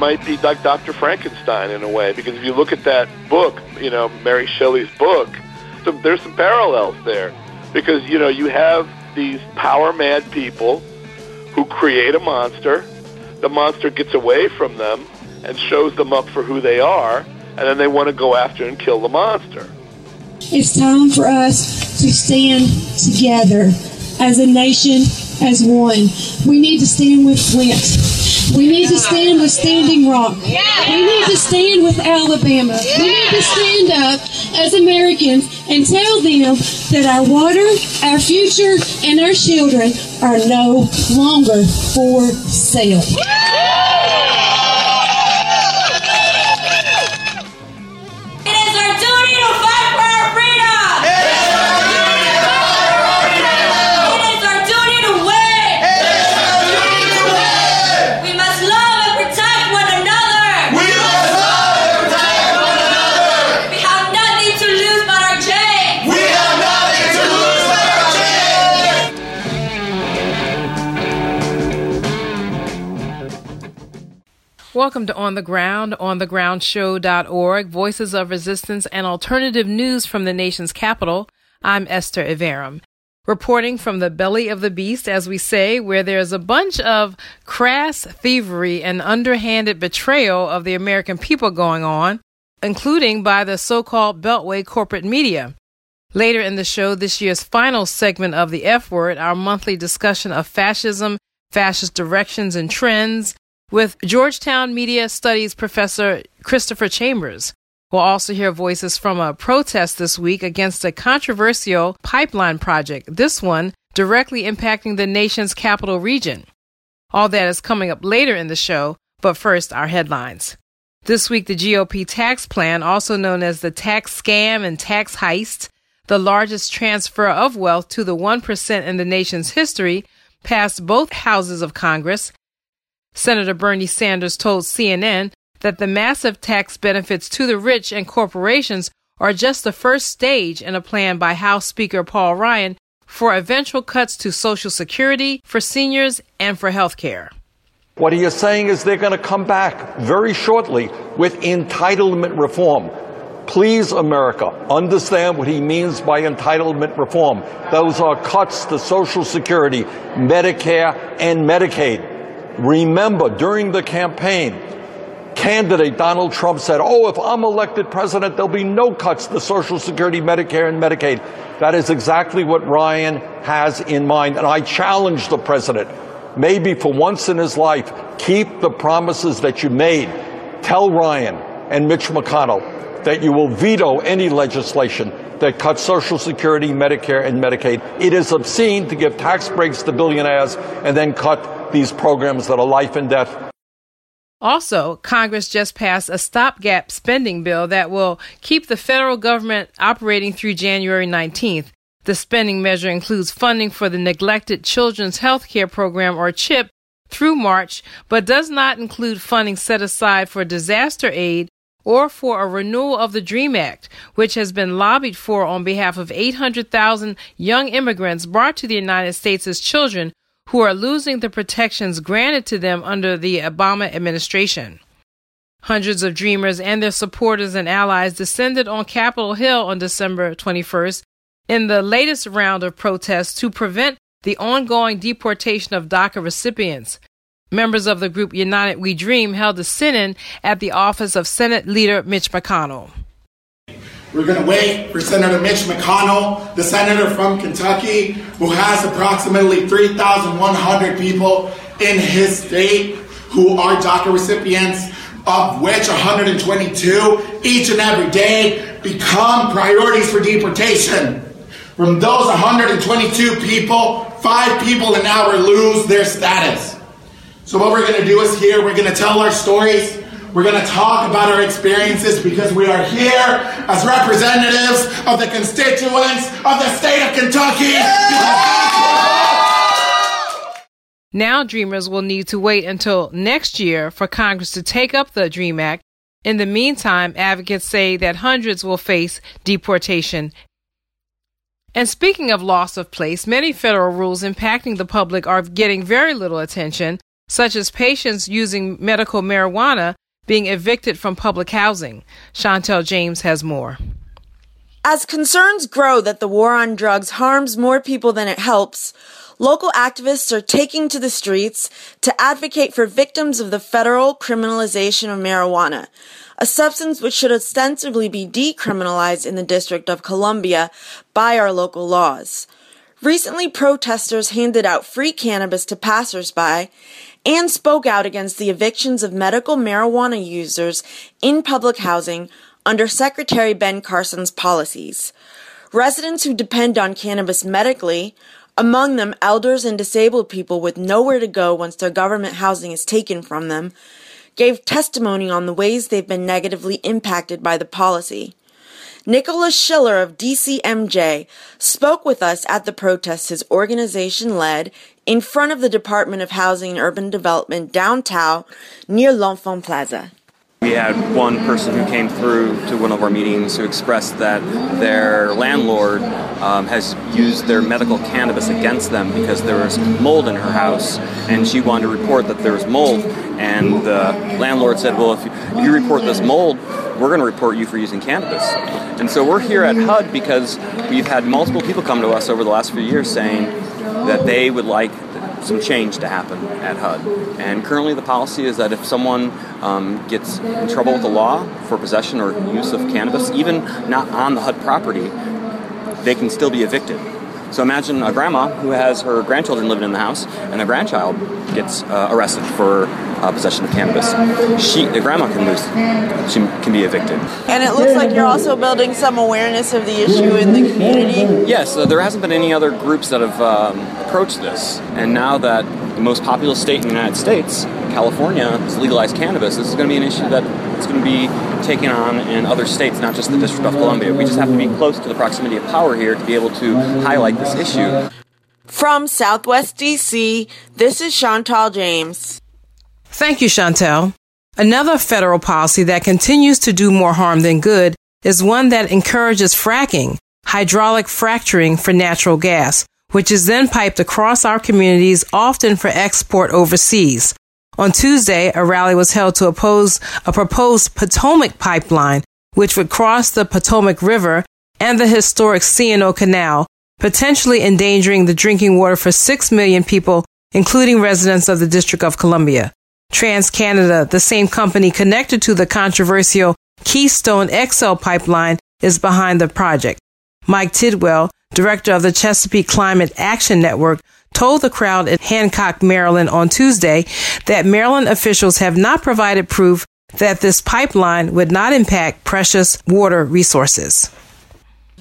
might be like Dr. Frankenstein in a way, because if you look at that book, you know, Mary Shelley's book, there's some parallels there. Because, you know, you have these power mad people who create a monster, the monster gets away from them and shows them up for who they are, and then they want to go after and kill the monster. It's time for us to stand together as a nation, as one. We need to stand with Flint. We need to stand with Standing Rock. We need to stand with Alabama. We need to stand up as Americans and tell them that our water, our future, and our children are no longer for sale. Welcome to On the Ground, onthegroundshow.org, voices of resistance and alternative news from the nation's capital. I'm Esther Iverem. Reporting from the belly of the beast, as we say, where there's a bunch of crass thievery and underhanded betrayal of the American people going on, including by the so called Beltway corporate media. Later in the show, this year's final segment of the F Word, our monthly discussion of fascism, fascist directions and trends, with Georgetown Media Studies professor Christopher Chambers. We'll also hear voices from a protest this week against a controversial pipeline project, this one directly impacting the nation's capital region. All that is coming up later in the show, but first, our headlines. This week, the GOP tax plan, also known as the tax scam and tax heist, the largest transfer of wealth to the 1% in the nation's history, passed both houses of Congress Senator Bernie Sanders told CNN that the massive tax benefits to the rich and corporations are just the first stage in a plan by House Speaker Paul Ryan for eventual cuts to Social Security, for seniors, and for health care. What he is saying is they're going to come back very shortly with entitlement reform. Please, America, understand what he means by entitlement reform. Those are cuts to Social Security, Medicare, and Medicaid. Remember, during the campaign, candidate Donald Trump said, Oh, if I'm elected president, there'll be no cuts to Social Security, Medicare, and Medicaid. That is exactly what Ryan has in mind. And I challenge the president, maybe for once in his life, keep the promises that you made. Tell Ryan and Mitch McConnell that you will veto any legislation that cut Social Security, Medicare, and Medicaid. It is obscene to give tax breaks to billionaires and then cut these programs that are life and death. Also, Congress just passed a stopgap spending bill that will keep the federal government operating through January 19th. The spending measure includes funding for the Neglected Children's Health Care Program, or CHIP, through March, but does not include funding set aside for disaster aid or for a renewal of the DREAM Act, which has been lobbied for on behalf of 800,000 young immigrants brought to the United States as children who are losing the protections granted to them under the Obama administration. Hundreds of Dreamers and their supporters and allies descended on Capitol Hill on December 21st in the latest round of protests to prevent the ongoing deportation of DACA recipients. Members of the group United We Dream held a sit in at the office of Senate Leader Mitch McConnell. We're going to wait for Senator Mitch McConnell, the senator from Kentucky, who has approximately 3,100 people in his state who are DACA recipients, of which 122 each and every day become priorities for deportation. From those 122 people, five people an hour lose their status. So, what we're going to do is here, we're going to tell our stories we're going to talk about our experiences because we are here as representatives of the constituents of the state of Kentucky. Now, Dreamers will need to wait until next year for Congress to take up the DREAM Act. In the meantime, advocates say that hundreds will face deportation. And speaking of loss of place, many federal rules impacting the public are getting very little attention. Such as patients using medical marijuana being evicted from public housing. Chantel James has more. As concerns grow that the war on drugs harms more people than it helps, local activists are taking to the streets to advocate for victims of the federal criminalization of marijuana, a substance which should ostensibly be decriminalized in the District of Columbia by our local laws. Recently, protesters handed out free cannabis to passersby and spoke out against the evictions of medical marijuana users in public housing under Secretary Ben Carson's policies. Residents who depend on cannabis medically, among them elders and disabled people with nowhere to go once their government housing is taken from them, gave testimony on the ways they've been negatively impacted by the policy. Nikolas Schiller of DCMJ spoke with us at the protest his organization led in front of the Department of Housing and Urban Development downtown near L'Enfant Plaza. We had one person who came through to one of our meetings who expressed that their landlord um, has used their medical cannabis against them because there was mold in her house, and she wanted to report that there was mold. And the landlord said, "Well, if you, if you report this mold, we're going to report you for using cannabis." And so we're here at HUD because we've had multiple people come to us over the last few years saying that they would like some change to happen at HUD. And currently, the policy is that if someone um, gets in trouble with the law for possession or use of cannabis, even not on the HUD property, they can still be evicted. So imagine a grandma who has her grandchildren living in the house, and the grandchild gets uh, arrested for uh, possession of cannabis. She, the grandma can lose, she can be evicted. And it looks like you're also building some awareness of the issue in the community. Yes, uh, there hasn't been any other groups that have um, approached this, and now that the most populous state in the United States, California, has legalized cannabis, this is going to be an issue that it's going to be taken on in other states, not just the District of Columbia. We just have to be close to the proximity of power here to be able to highlight this issue. From Southwest DC, this is Chantal James. Thank you, Chantel. Another federal policy that continues to do more harm than good is one that encourages fracking, hydraulic fracturing for natural gas, which is then piped across our communities, often for export overseas. On Tuesday, a rally was held to oppose a proposed Potomac pipeline, which would cross the Potomac River and the historic C&O Canal, potentially endangering the drinking water for 6 million people, including residents of the District of Columbia. TransCanada, the same company connected to the controversial Keystone XL pipeline, is behind the project. Mike Tidwell, director of the Chesapeake Climate Action Network, told the crowd in Hancock, Maryland on Tuesday that Maryland officials have not provided proof that this pipeline would not impact precious water resources.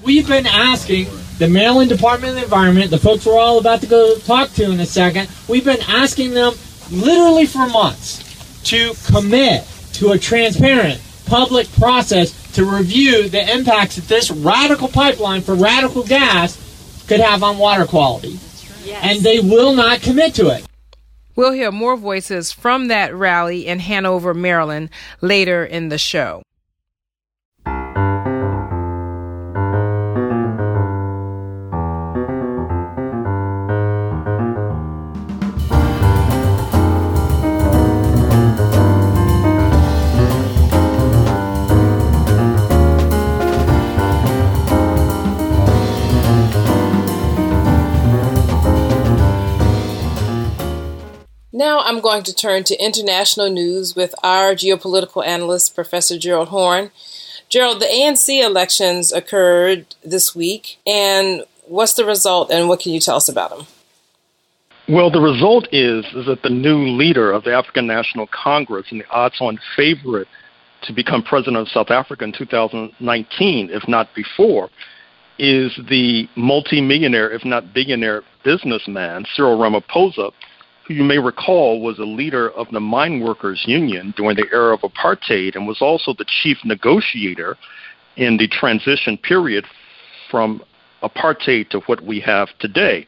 We've been asking the Maryland Department of Environment, the folks we're all about to go talk to in a second, we've been asking them literally for months to commit to a transparent public process to review the impacts that this radical pipeline for radical gas could have on water quality. Yes. And they will not commit to it. We'll hear more voices from that rally in Hanover, Maryland later in the show. Now I'm going to turn to international news with our geopolitical analyst, Professor Gerald Horne. Gerald, the ANC elections occurred this week, and what's the result, and what can you tell us about them? Well, the result is, is that the new leader of the African National Congress and the odds-on favorite to become president of South Africa in 2019, if not before, is the multimillionaire, if not billionaire, businessman Cyril Ramaphosa, who you may recall was a leader of the mine workers union during the era of apartheid and was also the chief negotiator in the transition period from apartheid to what we have today.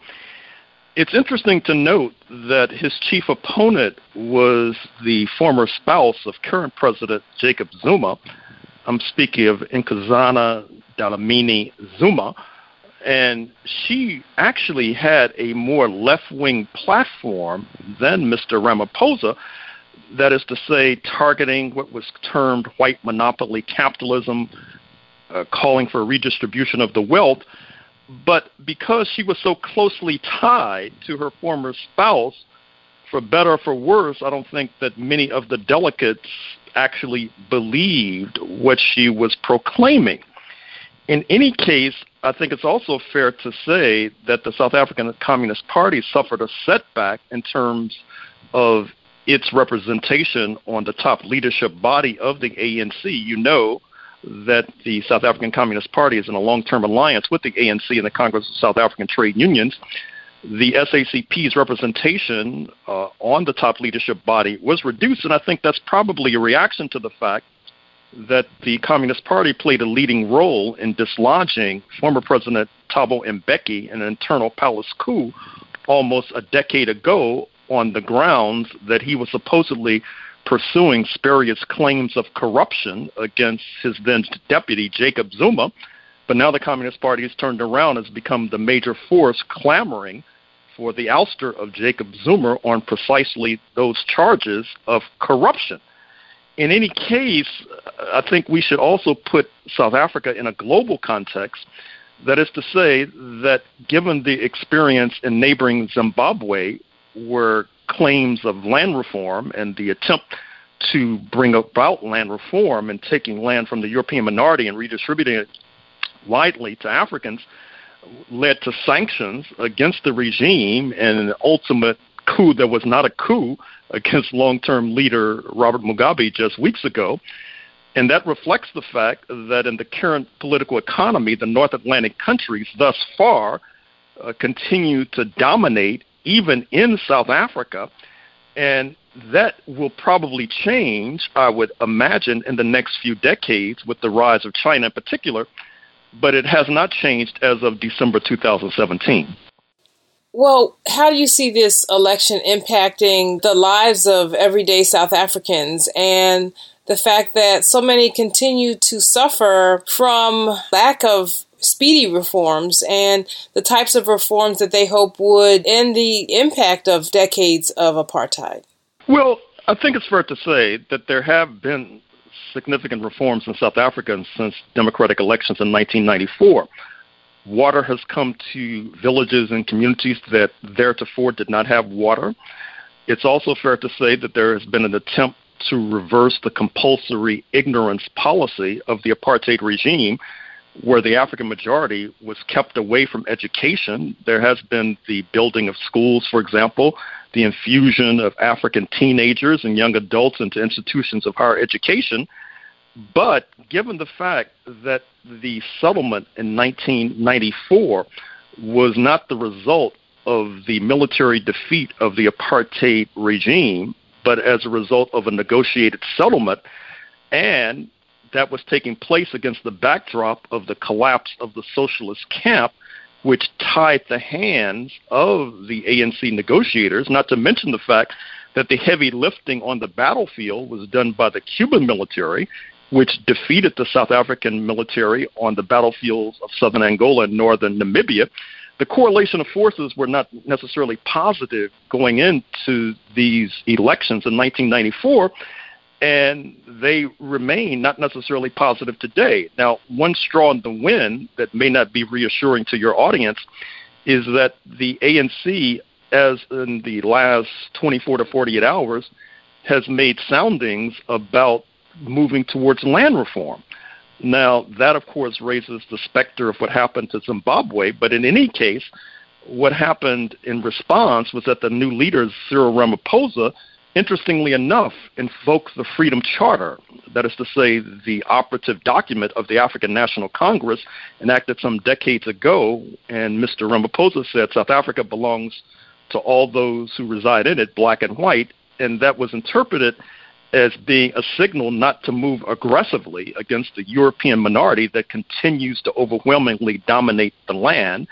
It's interesting to note that his chief opponent was the former spouse of current President Jacob Zuma. I'm speaking of Nkosazana Dlamini Zuma, And she actually had a more left wing platform than Mr. Ramaphosa, that is to say, targeting what was termed white monopoly capitalism, uh, calling for redistribution of the wealth. But because she was so closely tied to her former spouse, for better or for worse, I don't think that many of the delegates actually believed what she was proclaiming. In any case, I think it's also fair to say that the South African Communist Party suffered a setback in terms of its representation on the top leadership body of the ANC. You know that the South African Communist Party is in a long term alliance with the ANC and the Congress of South African Trade Unions. The SACP's representation uh, on the top leadership body was reduced, and I think that's probably a reaction to the fact that the Communist Party played a leading role in dislodging former President Thabo Mbeki in an internal palace coup almost a decade ago on the grounds that he was supposedly pursuing spurious claims of corruption against his then deputy, Jacob Zuma. But now the Communist Party has turned around and has become the major force clamoring for the ouster of Jacob Zuma on precisely those charges of corruption. In any case, I think we should also put South Africa in a global context. That is to say, that given the experience in neighboring Zimbabwe, where claims of land reform and the attempt to bring about land reform and taking land from the European minority and redistributing it widely to Africans led to sanctions against the regime and an ultimate coup that was not a coup against long term leader Robert Mugabe just weeks ago. And that reflects the fact that in the current political economy, the North Atlantic countries thus far uh, continue to dominate even in South Africa. And that will probably change, I would imagine, in the next few decades with the rise of China in particular, but it has not changed as of December 2017. Well, how do you see this election impacting the lives of everyday South Africans and the fact that so many continue to suffer from lack of speedy reforms and the types of reforms that they hope would end the impact of decades of apartheid? Well, I think it's fair to say that there have been significant reforms in South Africa since democratic elections in 1994. Water has come to villages and communities that theretofore did not have water. It's also fair to say that there has been an attempt to reverse the compulsory ignorance policy of the apartheid regime where the African majority was kept away from education. There has been the building of schools, for example, the infusion of African teenagers and young adults into institutions of higher education. But given the fact that the settlement in 1994 was not the result of the military defeat of the apartheid regime, but as a result of a negotiated settlement, and that was taking place against the backdrop of the collapse of the socialist camp, which tied the hands of the ANC negotiators, not to mention the fact that the heavy lifting on the battlefield was done by the Cuban military, which defeated the South African military on the battlefields of southern Angola and northern Namibia. The correlation of forces were not necessarily positive going into these elections in 1994 and they remain not necessarily positive today. Now, one straw in the wind that may not be reassuring to your audience is that the ANC, as in the last 24 to 48 hours, has made soundings about moving towards land reform. Now, that of course raises the specter of what happened to Zimbabwe, but in any case, what happened in response was that the new leader, Cyril Ramaphosa, interestingly enough, invoked the Freedom Charter, that is to say, the operative document of the African National Congress, enacted some decades ago. And Mr. Ramaphosa said South Africa belongs to all those who reside in it, black and white. And that was interpreted as being a signal not to move aggressively against the European minority that continues to overwhelmingly dominate the land.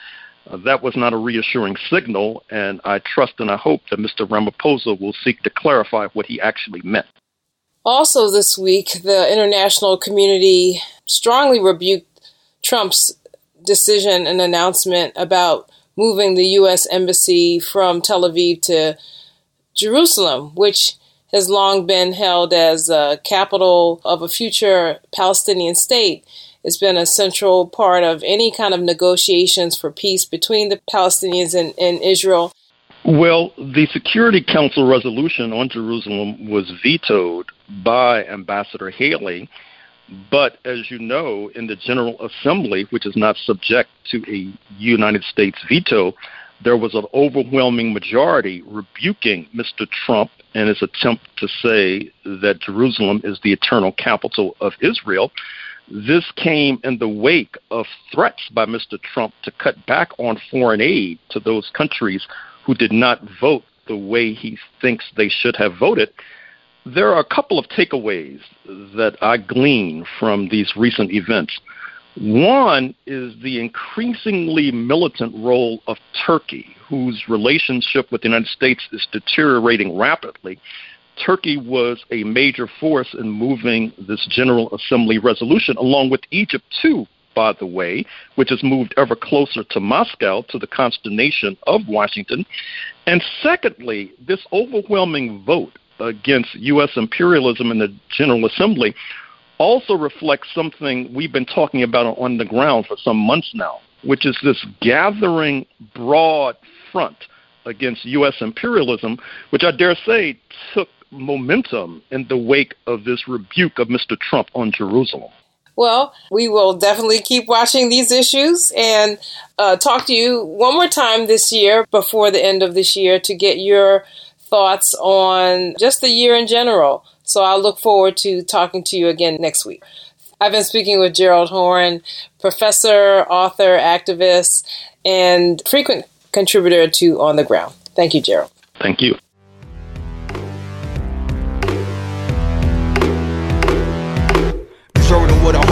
Uh, that was not a reassuring signal, and I trust and I hope that Mr. Ramaphosa will seek to clarify what he actually meant. Also, this week, the international community strongly rebuked Trump's decision and announcement about moving the U.S. Embassy from Tel Aviv to Jerusalem, which has long been held as a capital of a future Palestinian state. It's been a central part of any kind of negotiations for peace between the Palestinians and, and Israel. Well, the Security Council resolution on Jerusalem was vetoed by Ambassador Haley. But as you know, in the General Assembly, which is not subject to a United States veto, there was an overwhelming majority rebuking Mr. Trump and his attempt to say that Jerusalem is the eternal capital of Israel. This came in the wake of threats by Mr. Trump to cut back on foreign aid to those countries who did not vote the way he thinks they should have voted. There are a couple of takeaways that I glean from these recent events. One is the increasingly militant role of Turkey, whose relationship with the United States is deteriorating rapidly. Turkey was a major force in moving this General Assembly resolution, along with Egypt, too, by the way, which has moved ever closer to Moscow, to the consternation of Washington. And secondly, this overwhelming vote against U.S. imperialism in the General Assembly also reflects something we've been talking about on the ground for some months now, which is this gathering broad front against U.S. imperialism, which I dare say took momentum in the wake of this rebuke of Mr. Trump on Jerusalem. Well, we will definitely keep watching these issues and uh, talk to you one more time this year before the end of this year to get your thoughts on just the year in general. So I look forward to talking to you again next week. I've been speaking with Gerald Horne, professor, author, activist, and frequent contributor to On the Ground. Thank you, Gerald. Thank you.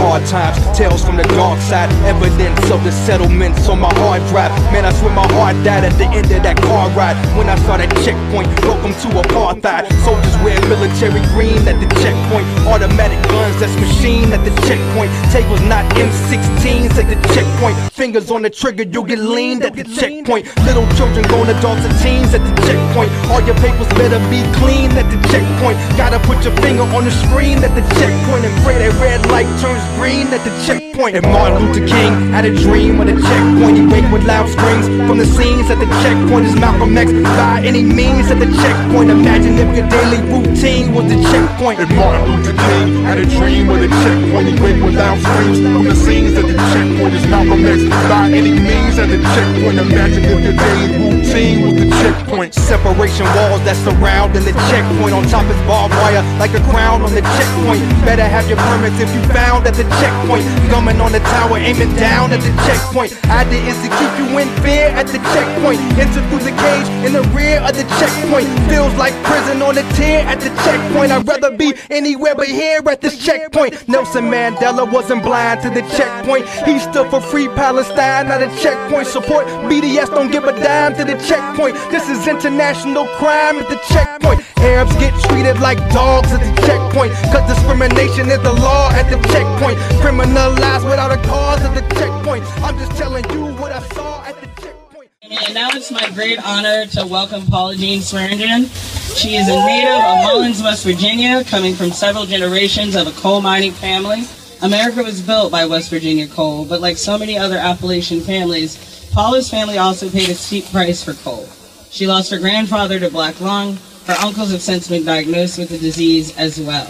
Hard times. Tales from the dark side, evidence of the settlements on my hard drive. Man, I swear my heart died at the end of that car ride. When I saw that checkpoint, welcome to apartheid. Soldiers wear military green at the checkpoint. Automatic guns, that's machine at the checkpoint. Tables not M16s at the checkpoint. Fingers on the trigger, you'll get leaned at the checkpoint. Little children grown adults and teens at the checkpoint. All your papers better be clean at the checkpoint. Gotta put your finger on the screen at the checkpoint and pray that red light turns green at the checkpoint. And Martin Luther King had a dream of the checkpoint. He wake with loud screams from the scenes at the checkpoint. Is Malcolm X by any means at the checkpoint? Imagine if your daily routine was the checkpoint. And Martin Luther King had a dream of the checkpoint. He wake with loud screams from the scenes at the checkpoint. Is Malcolm X by any means at the checkpoint? Imagine if your daily routine was the checkpoint. Separation walls that surround and the checkpoint. On top is barbed wire like a crown on the checkpoint. Better have your permits if you found at the checkpoint. Gumming on the tower, aiming down at the checkpoint. Idea is to keep you in fear at the checkpoint. Enter through the cage in the rear of the checkpoint. Feels like prison on the tear at the checkpoint. I'd rather be anywhere but here at this checkpoint. Nelson Mandela wasn't blind to the checkpoint. He stood for free Palestine at a checkpoint. Support BDS, don't give a dime to the checkpoint. This is international crime at the checkpoint. Arabs get treated like dogs at the checkpoint. Cause discrimination is the law at the checkpoint. Criminalized without a cause at the checkpoint. I'm just telling you what I saw at the checkpoint. And now it's my great honor to welcome Paula Jean Swearengin. She is a native of Mullens, West Virginia, coming from several generations of a coal mining family. America was built by West Virginia coal, but like so many other Appalachian families, Paula's family also paid a steep price for coal. She lost her grandfather to black lung. Her uncles have since been diagnosed with the disease as well.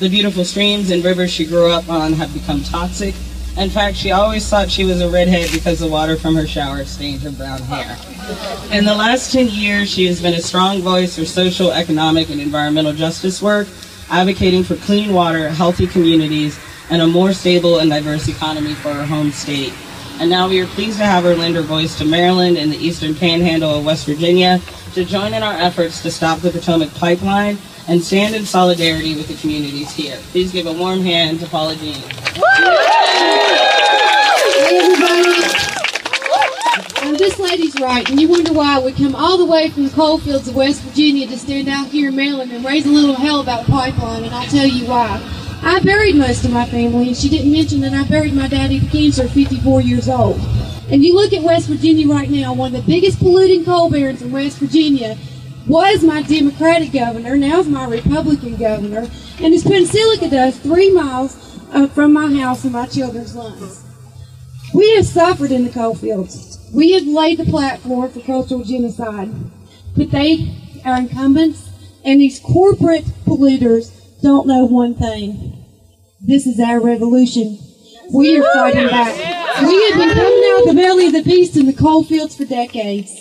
The beautiful streams and rivers she grew up on have become toxic. In fact, she always thought she was a redhead because the water from her shower stained her brown hair. In the last 10 years, she has been a strong voice for social, economic, and environmental justice work, advocating for clean water, healthy communities, and a more stable and diverse economy for our home state. And now we are pleased to have her lend her voice to Maryland and the eastern panhandle of West Virginia to join in our efforts to stop the Potomac pipeline and stand in solidarity with the communities here. Please give a warm hand to Paula Jean. Now this lady's right, and you wonder why we come all the way from the coal fields of West Virginia to stand out here in Maryland and raise a little hell about pipeline, and I'll tell you why. I buried most of my family, and she didn't mention that I buried my daddy of cancer at 54 years old. And you look at West Virginia right now, one of the biggest polluting coal barons in West Virginia was my Democratic governor, now is my Republican governor, and is putting silica dust three miles uh, from my house and my children's lungs. We have suffered in the coal fields. We have laid the platform for cultural genocide. But they, our incumbents, and these corporate polluters don't know one thing. This is our revolution. We are fighting back. We have been coming out of the belly of the beast in the coal fields for decades.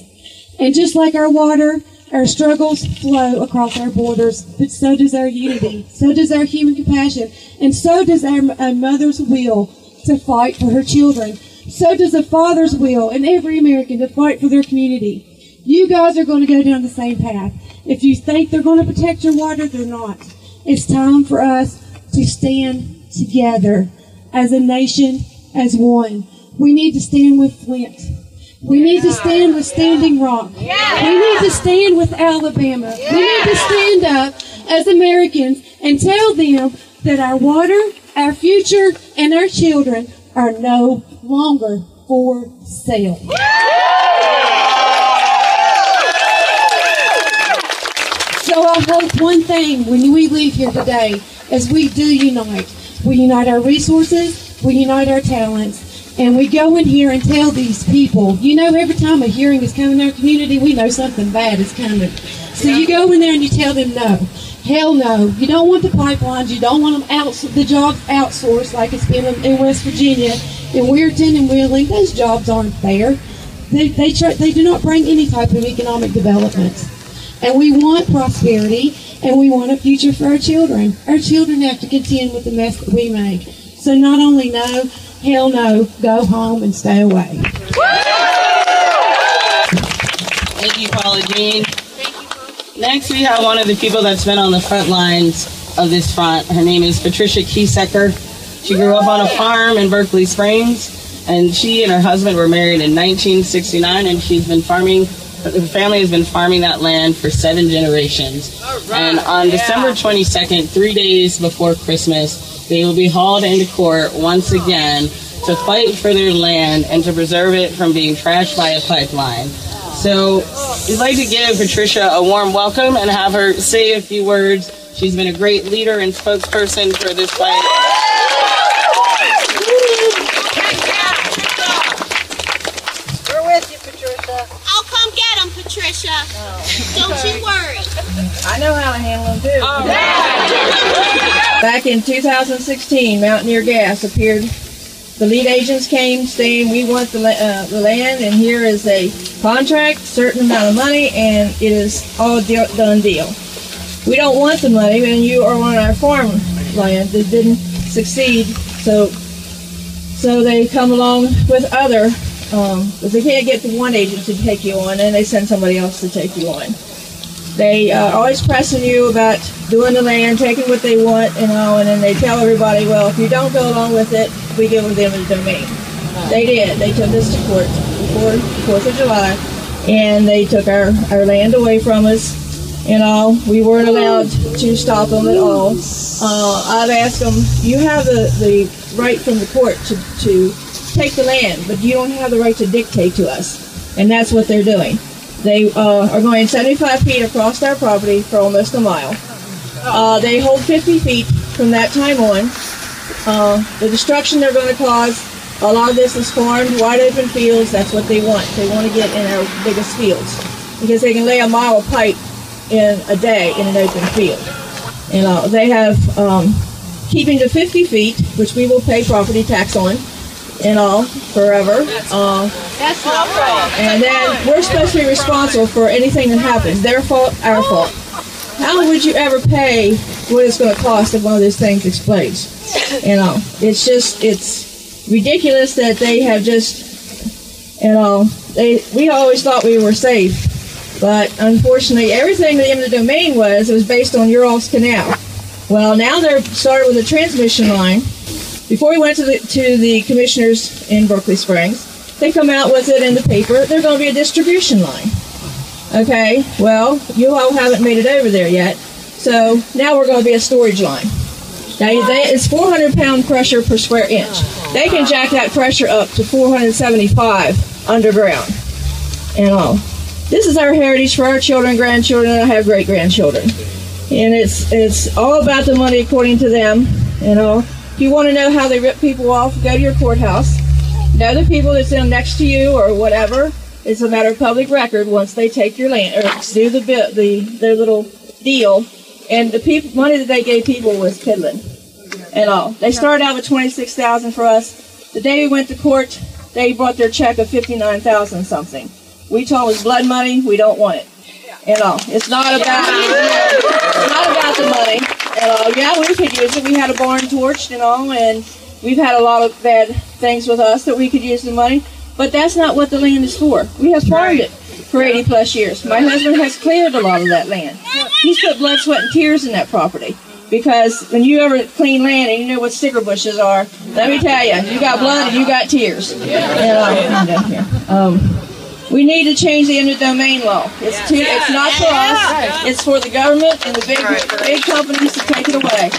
And just like our water, our struggles flow across our borders, but so does our unity, so does our human compassion, and so does our, mother's will to fight for her children. So does a father's will in every American to fight for their community. You guys are going to go down the same path. If you think they're going to protect your water, they're not. It's time for us to stand together as a nation, as one. We need to stand with Flint. We need to stand with Standing Rock. We need to stand with Alabama. We need to stand up as Americans and tell them that our water, our future, and our children are no longer for sale. So I hope one thing when we leave here today is we do unite. We unite our resources, we unite our talents, and we go in here and tell these people, you know, every time a hearing is coming in our community, we know something bad is coming. So you go in there and you tell them no. Hell no. You don't want the pipelines. You don't want them out, the jobs outsourced like it's been in, West Virginia, in Weirton and Wheeling. Those jobs aren't fair. They, they, they do not bring any type of economic development. And we want prosperity and we want a future for our children. Our children have to contend with the mess that we make. So not only no, hell no, go home and stay away. Thank you, Paula Jean. Next, we have one of the people that's been on the front lines of this front. Her name is Patricia Kesecker. She grew up on a farm in Berkeley Springs, and she and her husband were married in 1969, and she's been farming the family has been farming that land for seven generations. And on December 22nd, three days before Christmas, they will be hauled into court once again to fight for their land and to preserve it from being trashed by a pipeline. So we'd like to give Patricia a warm welcome and have her say a few words. She's been a great leader and spokesperson for this fight. We're with you, Patricia. I'll come get them, Patricia. Don't you worry. I know how to handle them too. Back in 2016, Mountaineer Gas appeared. The lead agents came saying we want the, uh, the land, and here is a contract, certain amount of money, and it is all deal- done deal. We don't want the money, and you are on our farm land that didn't succeed. So, so they come along with other, um, but they can't get the one agent to take you on, and they send somebody else to take you on. They are always pressing you about doing the land, taking what they want, you know, and then they tell everybody, well, if you don't go along with it, we give them the domain. They did. They took us to court before Fourth of July, and they took our, our land away from us. You know, we weren't allowed to stop them at all. Uh, I've asked them, you have the, the right from the court to, to take the land, but you don't have the right to dictate to us. And that's what they're doing. They uh, are going 75 feet across our property for almost a mile. Uh, they hold 50 feet from that time on. Uh, the destruction they're going to cause, a lot of this is farmed, wide open fields. That's what they want. They want to get in our biggest fields because they can lay a mile of pipe in a day in an open field. You know, they have um, keeping to 50 feet, which we will pay property tax on, you know, forever. That's uh, not right. and then we're supposed to be responsible for anything that happens. Their fault, our fault. How would you ever pay what it's going to cost if one of these things explodes? You know, it's just, it's ridiculous that they have just, you know, they, we always thought we were safe. But unfortunately, everything that in the domain was, it was based on Urals Canal. Well, now they're started with a transmission line. Before we went to the, to the commissioners in Berkeley Springs, they come out with it in the paper. They're going to be a distribution line. Okay, well, you all haven't made it over there yet. So now we're going to be a storage line. Now, they, it's 400 pound pressure per square inch. They can jack that pressure up to 475 underground and all. This is our heritage for our children, grandchildren, and I have great grandchildren. And it's it's all about the money according to them. You know, if you want to know how they rip people off, go to your courthouse. Know the people that's in next to you or whatever. It's a matter of public record once they take your land or do the the their little deal. And the people money that they gave people was piddling and all. They started out with twenty six thousand for us. The day we went to court, they brought their check of fifty nine thousand something. We told them it's blood money. We don't want it. You know, it's not about it's not about the money. Know, yeah, we could use it. We had a barn torched, you know, and we've had a lot of bad things with us that we could use the money. But that's not what the land is for. We have farmed it for 80 plus years. My husband has cleared a lot of that land. He's put blood, sweat, and tears in that property. Because when you ever clean land and you know what sticker bushes are, let me tell you, you got blood and you got tears. You know, um, we need to change the eminent domain law. It's too, it's not for us. It's for the government and the big big companies to take it away.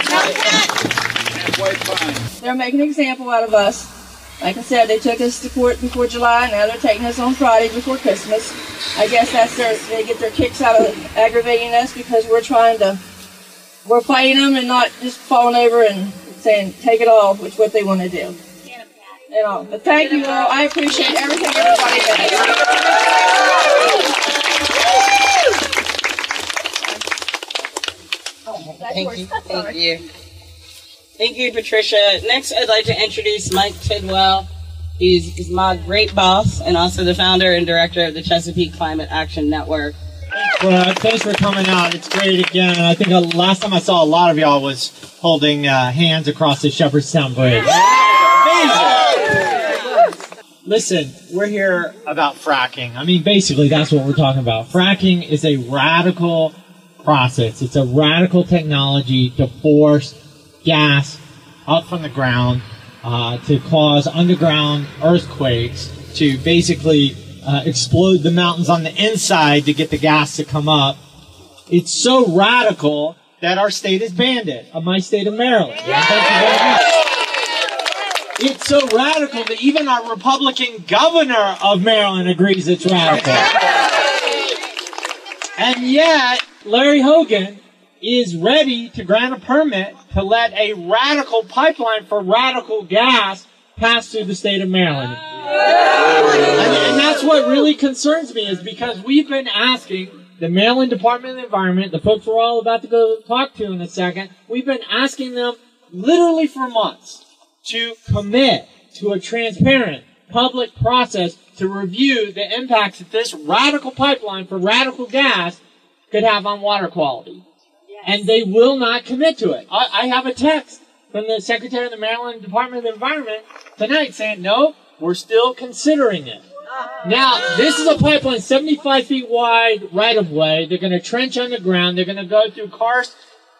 They're making an example out of us. Like I said, they took us to court before July. Now they're taking us on Friday before Christmas. I guess that's their they get their kicks out of aggravating us because we're trying to we're fighting them and not just falling over and saying take it all, which is what they want to do. You know, but thank you all. I appreciate everything everybody does. Thank you. Oh, thank you. Thank you, Patricia. Next, I'd like to introduce Mike Tidwell. He's, he's my great boss and also the founder and director of the Chesapeake Climate Action Network. Well, thanks for coming out. It's great again. And I think uh, last time I saw a lot of y'all was holding uh, hands across the Shepherdstown Bridge. Listen, we're here about fracking. I mean, basically, that's what we're talking about. Fracking is a radical process. It's a radical technology to force gas up from the ground uh, to cause underground earthquakes to basically uh, explode the mountains on the inside to get the gas to come up. It's so radical that our state has banned it, of my state of Maryland. It's so radical that even our Republican governor of Maryland agrees it's radical. And yet, Larry Hogan is ready to grant a permit to let a radical pipeline for radical gas pass through the state of Maryland. And, and that's what really concerns me is because we've been asking the Maryland Department of the Environment, the folks we're all about to go talk to in a second, we've been asking them literally for months to commit to a transparent public process to review the impacts that this radical pipeline for radical gas could have on water quality. And they will not commit to it. I, I have a text from the Secretary of the Maryland Department of the Environment tonight saying, no, we're still considering it. Now, this is a pipeline 75 feet wide, right of way. They're going to trench underground. They're going to go through karst,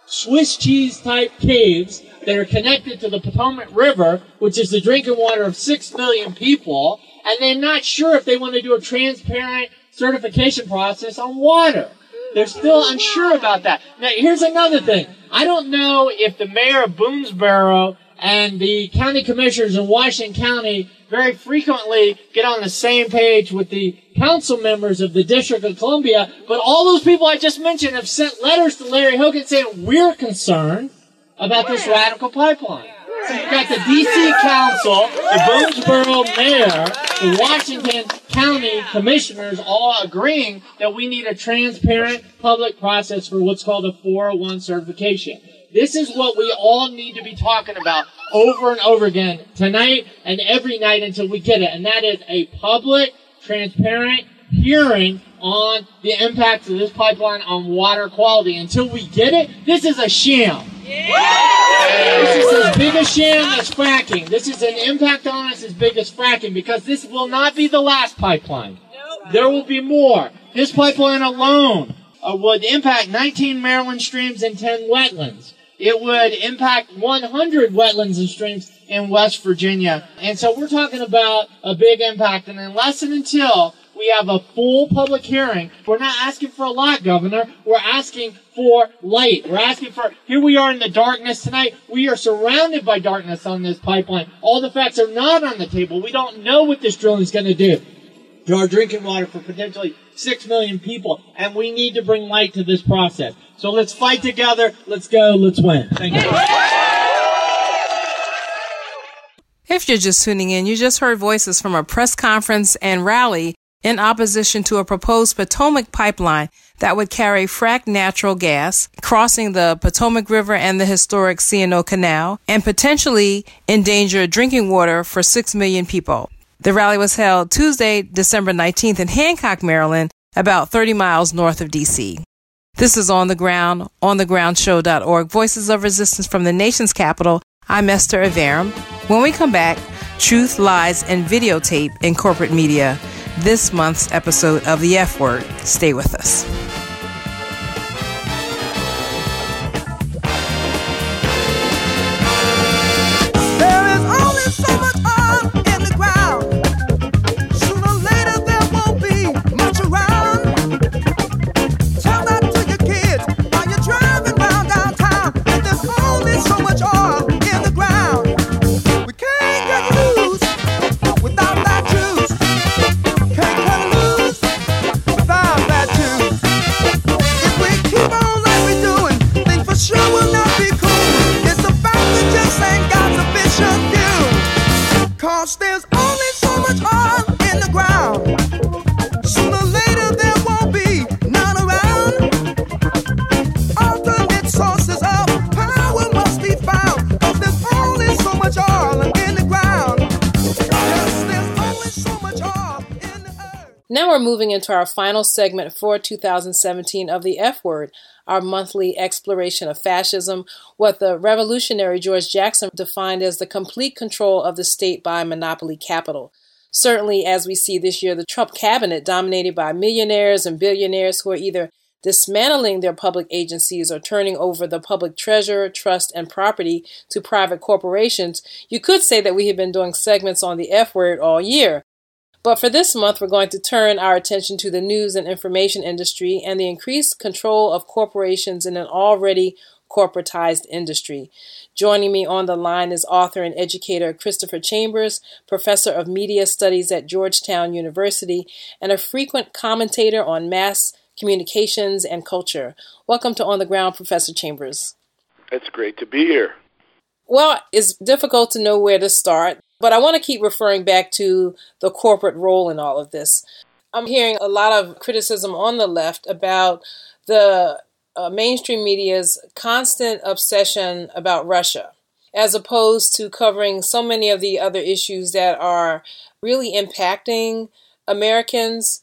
Swiss cheese type caves that are connected to the Potomac River, which is the drinking water of 6 million people. And they're not sure if they want to do a transparent certification process on water. They're still unsure about that. Now, here's another thing. I don't know if the mayor of Boonsboro and the county commissioners in Washington County very frequently get on the same page with the council members of the District of Columbia, but all those people I just mentioned have sent letters to Larry Hogan saying we're concerned about this radical pipeline. So you've got the DC Council, the Boonsboro Mayor, the Washington County Commissioners all agreeing that we need a transparent public process for what's called a 401 certification. This is what we all need to be talking about over and over again tonight and every night until we get it. And that is a public, transparent hearing on the impacts of this pipeline on water quality. Until we get it, this is a sham. This is as big a sham as fracking. This is an impact on us as big as fracking because this will not be the last pipeline. There will be more. This pipeline alone uh, would impact 19 Maryland streams and 10 wetlands. It would impact 100 wetlands and streams in West Virginia. And so we're talking about a big impact. And unless and until we have a full public hearing. We're not asking for a lot, Governor. We're asking for light. We're asking for, here we are in the darkness tonight. We are surrounded by darkness on this pipeline. All the facts are not on the table. We don't know what this drilling is going to do our drinking water for potentially six million people. And we need to bring light to this process. So let's fight together. Let's go. Let's win. Thank you. If you're just tuning in, you just heard voices from a press conference and rally in opposition to a proposed Potomac pipeline that would carry fracked natural gas crossing the Potomac River and the historic C&O Canal and potentially endanger drinking water for 6 million people. The rally was held Tuesday, December 19th in Hancock, Maryland, about 30 miles north of D.C. This is On the Ground, onthegroundshow.org, Voices of Resistance from the nation's capital. I'm Esther Iverem. When we come back, Truth, Lies, and Videotape in Corporate Media, this month's episode of The F Word. Stay with us. Moving into our final segment for 2017 of the F Word, our monthly exploration of fascism, what the revolutionary George Jackson defined as the complete control of the state by monopoly capital. Certainly, as we see this year, the Trump cabinet, dominated by millionaires and billionaires who are either dismantling their public agencies or turning over the public treasure, trust, and property to private corporations, you could say that we have been doing segments on the F word all year. But for this month, we're going to turn our attention to the news and information industry and the increased control of corporations in an already corporatized industry. Joining me on the line is author and educator Christopher Chambers, professor of media studies at Georgetown University, and a frequent commentator on mass communications and culture. Welcome to On the Ground, Professor Chambers. It's great to be here. Well, it's difficult to know where to start, but I want to keep referring back to the corporate role in all of this. I'm hearing a lot of criticism on the left about the uh, mainstream media's constant obsession about Russia, as opposed to covering so many of the other issues that are really impacting Americans,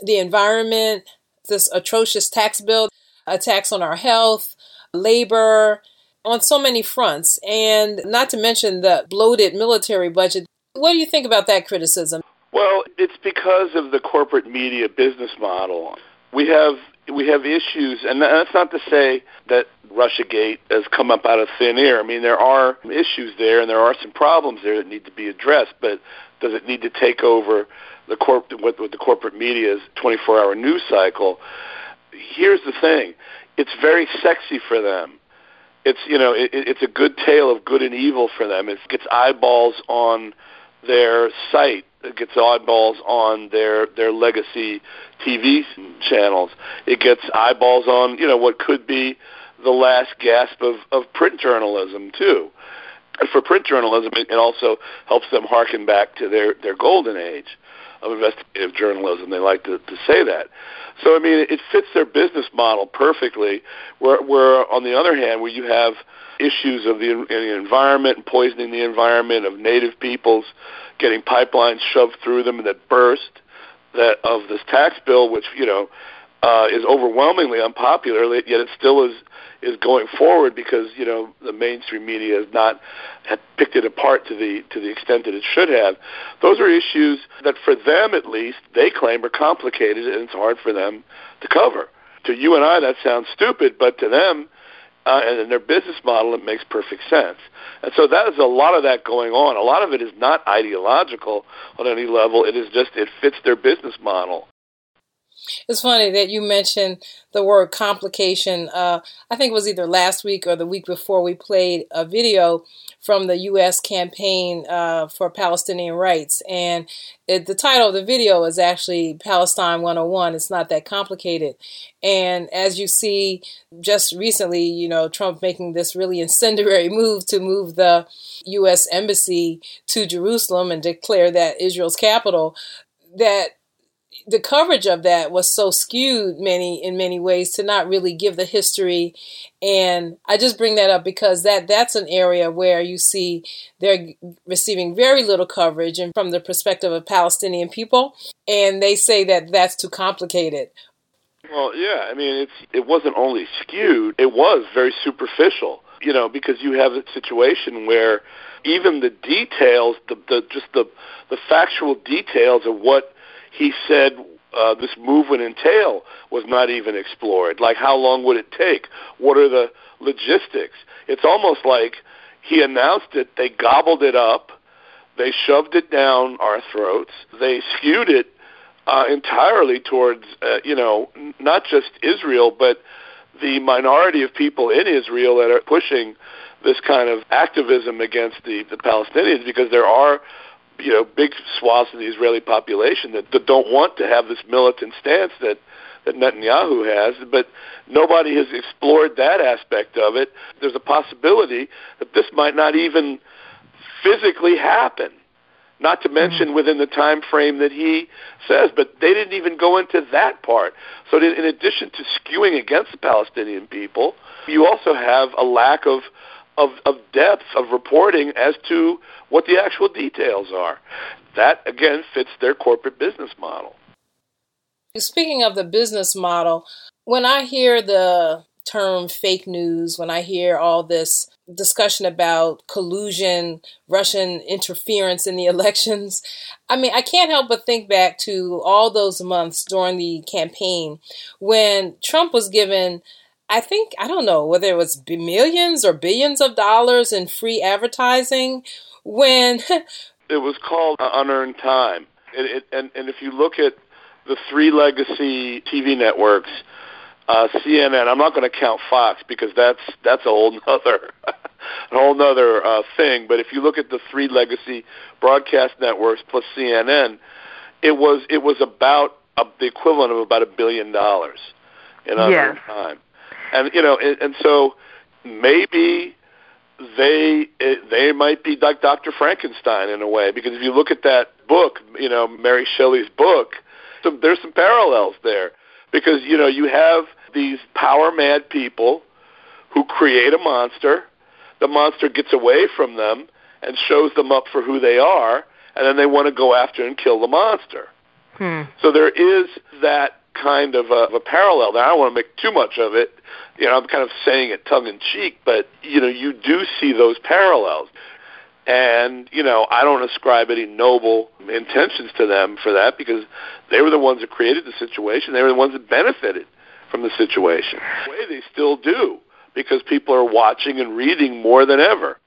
the environment, this atrocious tax bill, attacks on our health, labor, on so many fronts, and not to mention the bloated military budget. What do you think about that criticism? Well, it's because of the corporate media business model. We have we have issues, and that's not to say that RussiaGate has come up out of thin air. I mean, there are issues there, and there are some problems there that need to be addressed. But does it need to take over the corp what the corporate media's 24-hour news cycle? Here's the thing: it's very sexy for them. It's you know it, it's a good tale of good and evil for them. It gets eyeballs on their site. It gets eyeballs on their their legacy TV channels. It gets eyeballs on you know what could be the last gasp of of print journalism too. And for print journalism, it, it also helps them harken back to their their golden age of investigative journalism. They like to, to say that. So I mean, it fits their business model perfectly. Where, where on the other hand, where you have issues of the, the environment and poisoning the environment of native peoples, getting pipelines shoved through them and that burst, that of this tax bill, which you know uh, is overwhelmingly unpopular, yet it still is is going forward because you know the mainstream media has not had picked it apart to the to the extent that it should have. Those are issues that, for them at least, they claim are complicated and it's hard for them to cover. To you and I, that sounds stupid, but to them, uh, and in their business model, it makes perfect sense. And so that is a lot of that going on. A lot of it is not ideological on any level. It is just it fits their business model. It's funny that you mentioned the word complication. Uh, I think it was either last week or the week before we played a video from the U.S. campaign uh, for Palestinian rights. And it, the title of the video is actually Palestine 101. It's not that complicated. And as you see, just recently, you know, Trump making this really incendiary move to move the U.S. embassy to Jerusalem and declare that Israel's capital, that the coverage of that was so skewed many in many ways to not really give the history. And i just bring that up because that that's an area where you see they're receiving very little coverage and from the perspective of palestinian people. And they say that that's too complicated. Well yeah i mean it's it wasn't only skewed it was very superficial you know because you have a situation where even the details the, the just the the factual details of what he said uh, this move would entail was not even explored. Like, how long would it take? What are the logistics? It's almost like he announced it, they gobbled it up, they shoved it down our throats, they skewed it uh, entirely towards, uh, you know, not just Israel, but the minority of people in Israel that are pushing this kind of activism against the, the Palestinians because there are you know big swaths of the Israeli population that, that don't want to have this militant stance that that Netanyahu has, but nobody has explored that aspect of it. There's a possibility that this might not even physically happen. Not to mention mm. within the time frame that he says, but they didn't even go into that part. So, in addition to skewing against the Palestinian people, you also have a lack of of, of depth of reporting as to what the actual details are. That, again, fits their corporate business model. Speaking of the business model, when I hear the term fake news, when I hear all this discussion about collusion, Russian interference in the elections, I mean, I can't help but think back to all those months during the campaign when Trump was given I think, I don't know whether it was millions or billions of dollars in free advertising when. it was called unearned time. It, it, and, and if you look at the three legacy TV networks, uh, CNN. I'm not going to count Fox because that's that's a whole nother a whole nother uh, thing. But if you look at the three legacy broadcast networks plus CNN, it was it was about a, the equivalent of about a billion dollars in other Yes. time and you know, and, and so maybe they they might be like Dr. Frankenstein in a way because if you look at that book, you know, Mary Shelley's book, some, there's some parallels there because you know you have these power mad people who create a monster, the monster gets away from them and shows them up for who they are, and then they want to go after and kill the monster. Hmm. So there is that kind of a, of a parallel there. I don't want to make too much of it. You know, I'm kind of saying it tongue in cheek, but you know, you do see those parallels. And you know, I don't ascribe any noble intentions to them for that because they were the ones that created the situation. They were the ones that benefited from the situation. The way they still do because people are watching and reading more than ever.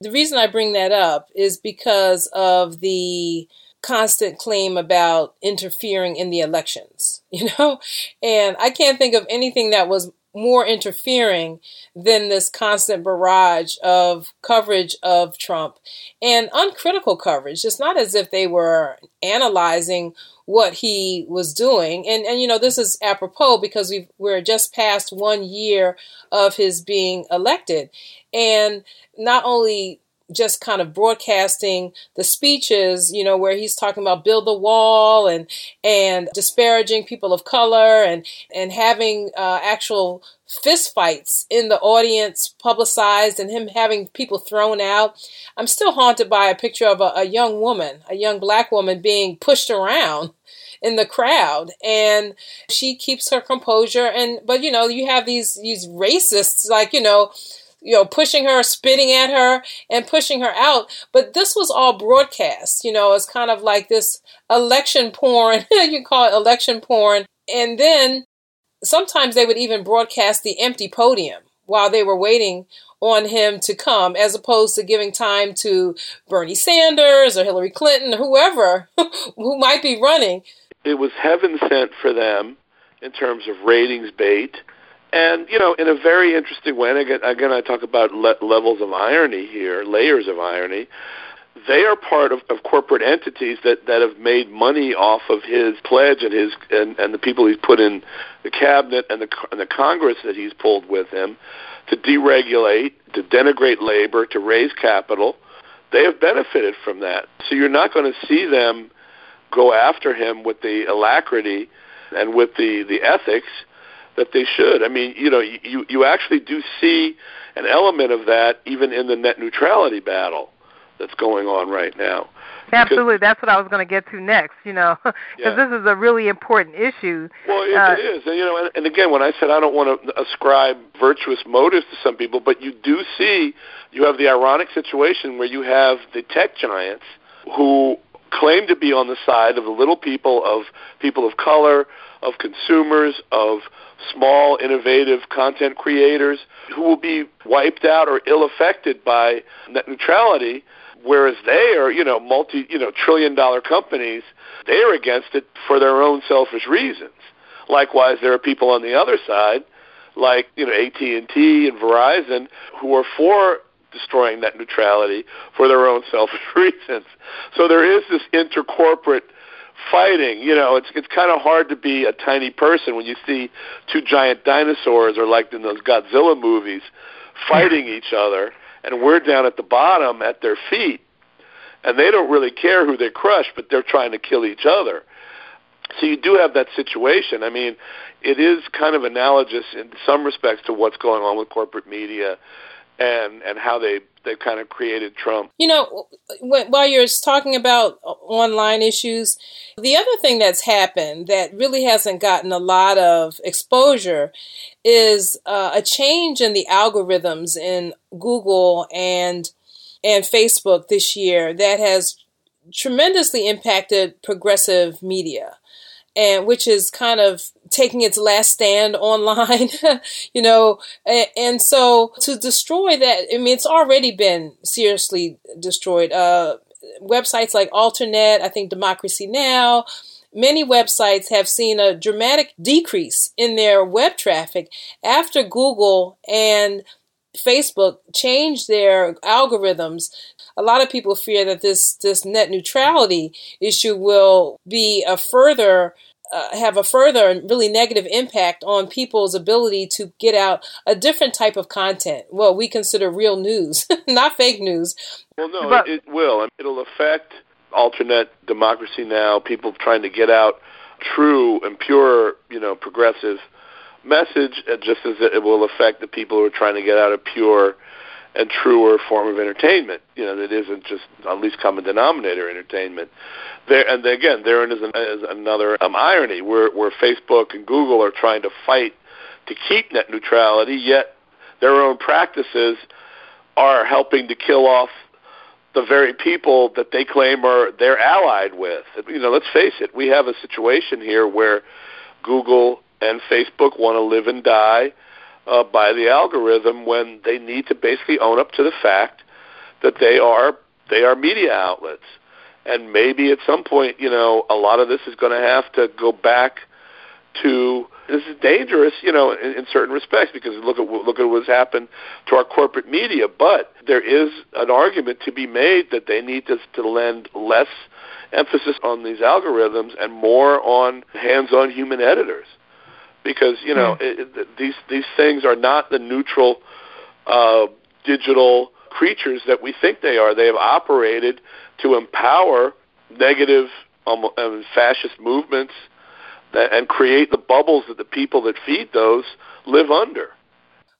The reason I bring that up is because of the constant claim about interfering in the elections, you know? And I can't think of anything that was more interfering than this constant barrage of coverage of Trump and uncritical coverage. It's not as if they were analyzing what he was doing. And, and you know, this is apropos because we we're just past one year of his being elected. And not only just kind of broadcasting the speeches, you know, where he's talking about build the wall and and disparaging people of color and and having uh, actual fist fights in the audience publicized and him having people thrown out. I'm still haunted by a picture of a, a young woman, a young black woman being pushed around in the crowd and she keeps her composure and but you know you have these these racists like you know you know, pushing her, spitting at her, and pushing her out. But this was all broadcast. You know, it's kind of like this election porn. you call it election porn. And then sometimes they would even broadcast the empty podium while they were waiting on him to come, as opposed to giving time to Bernie Sanders or Hillary Clinton or whoever who might be running. It was heaven sent for them in terms of ratings bait. And, you know, in a very interesting way, again, again I talk about le- levels of irony here, layers of irony. They are part of, of corporate entities that, that have made money off of his pledge and his and, and the people he's put in the cabinet and the and the Congress that he's pulled with him to deregulate, to denigrate labor, to raise capital. They have benefited from that. So you're not going to see them go after him with the alacrity and with the, the ethics that they should. I mean, you know, you, you actually do see an element of that even in the net neutrality battle that's going on right now. Absolutely, that's what I was going to get to next. You know, because Yeah. this is a really important issue. Well, it, Uh, it is, and you know, and, and again, when I said I don't want to ascribe virtuous motives to some people, but you do see, you have the ironic situation where you have the tech giants who claim to be on the side of the little people, of people of color, of consumers, of small, innovative content creators, who will be wiped out or ill affected by net neutrality whereas they are, you know, multi, you know, trillion dollar companies, they are against it for their own selfish reasons. Likewise, there are people on the other side, like you know AT&T and Verizon, who are for destroying net neutrality for their own selfish reasons. So there is this intercorporate fighting. You know, it's it's kind of hard to be a tiny person when you see two giant dinosaurs, or like in those Godzilla movies, fighting each other, and we're down at the bottom at their feet, and they don't really care who they crush, but they're trying to kill each other. So you do have that situation. I mean, it is kind of analogous in some respects to what's going on with corporate media and and how they they kind of created Trump. You know, while you're talking about online issues, the other thing that's happened that really hasn't gotten a lot of exposure is uh, a change in the algorithms in Google and and Facebook this year that has tremendously impacted progressive media and which is kind of taking its last stand online, you know, and, and, so to destroy that, I mean, it's already been seriously destroyed. Uh, websites like Alternet, I think Democracy Now, many websites have seen a dramatic decrease in their web traffic after Google and Facebook changed their algorithms a lot of people fear that this this net neutrality issue will be a further uh, have a further really negative impact on people's ability to get out a different type of content. Well, we consider real news, not fake news. Well, no, but, it, it will. I it'll affect Alternet democracy now. People trying to get out true and pure, you know, progressive message, just as it will affect the people who are trying to get out a pure and truer form of entertainment. You know, that isn't just at least common denominator entertainment. There and again, therein is, an, is another um, irony where where Facebook and Google are trying to fight to keep net neutrality, yet their own practices are helping to kill off the very people that they claim are they're allied with. You know, let's face it, we have a situation here where Google and Facebook want to live and die uh, by the algorithm when they need to basically own up to the fact that they are they are media outlets. And maybe at some point, you know, a lot of this is going to have to go back to this is dangerous, you know, in, in certain respects because look at look at what's happened to our corporate media. But there is an argument to be made that they need to, to lend less emphasis on these algorithms and more on hands-on human editors because you know it, it, these these things are not the neutral uh, digital creatures that we think they are. They have operated to empower negative um, um, fascist movements that, and create the bubbles that the people that feed those live under.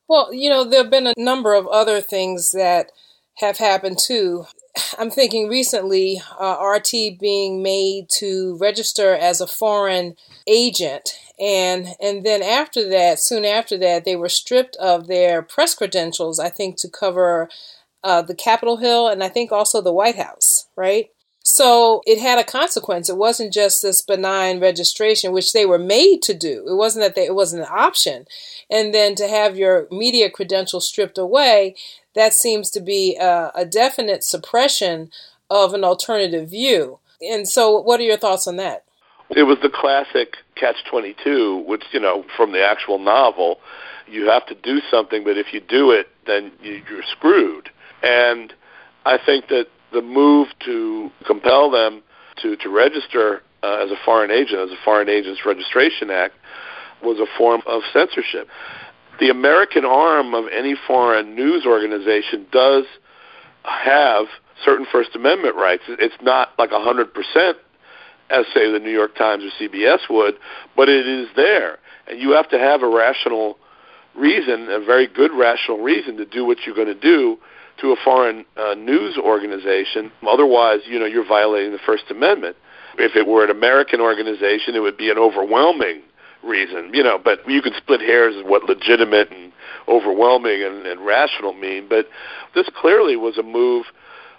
Well, you know, there have been a number of other things that have happened too. I'm thinking recently, uh, RT being made to register as a foreign agent. And and then after that soon after that they were stripped of their press credentials i think to cover uh, the capitol hill and i think also the white house right So it had a consequence. It wasn't just this benign registration, which they were made to do. It wasn't that they, it wasn't an option. And then to have your media credentials stripped away, that seems to be a, a definite suppression of an alternative view. And so, what are your thoughts on that? It was the classic catch 22, which, you know, from the actual novel, you have to do something, but if you do it, then you're screwed. And I think that the move to compel them to, to register uh, as a foreign agent, as a Foreign Agents Registration Act, was a form of censorship. The American arm of any foreign news organization does have certain First Amendment rights. It's not like 100% as, say, the New York Times or CBS would, but it is there. And you have to have a rational reason, a very good rational reason to do what you're going to do to a foreign uh, news organization. Otherwise, you know, you're violating the First Amendment. If it were an American organization, it would be an overwhelming reason, you know. But you can split hairs as what legitimate and overwhelming and, and rational mean. But this clearly was a move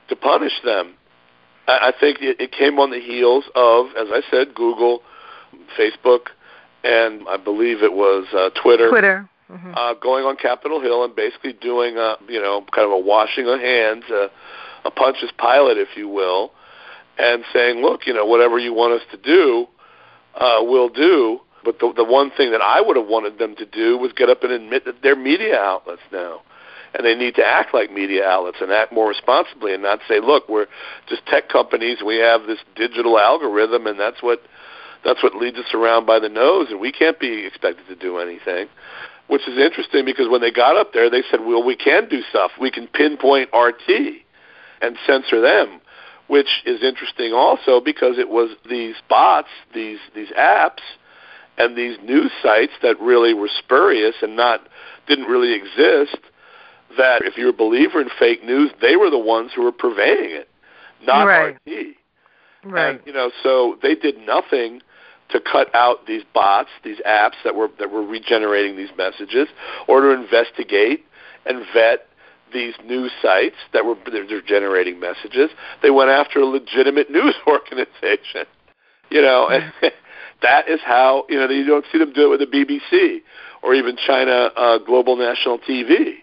to punish them. I, I think it, it came on the heels of, as I said, Google, Facebook, and I believe it was uh, Twitter. Twitter mm-hmm. uh, going on Capitol Hill and basically doing a you know kind of a washing of hands, uh, a Pontius Pilate, if you will, and saying, look, you know, whatever you want us to do, uh, we'll do. But the, the one thing that I would have wanted them to do was get up and admit that they're media outlets now. And they need to act like media outlets and act more responsibly and not say, look, we're just tech companies. We have this digital algorithm, and that's what that's what leads us around by the nose, and we can't be expected to do anything which is interesting because when they got up there, they said, well, we can do stuff. We can pinpoint RT and censor them, which is interesting also because it was these bots, these, these apps, and these news sites that really were spurious and not didn't really exist that if you're a believer in fake news, they were the ones who were purveying it, not right. RT. Right. And, you know, so they did nothing – to cut out these bots, these apps that were that were regenerating these messages, or to investigate and vet these news sites that were they're generating messages. They went after a legitimate news organization, you know, and that is how you know you don't see them do it with the BBC or even China uh, Global National TV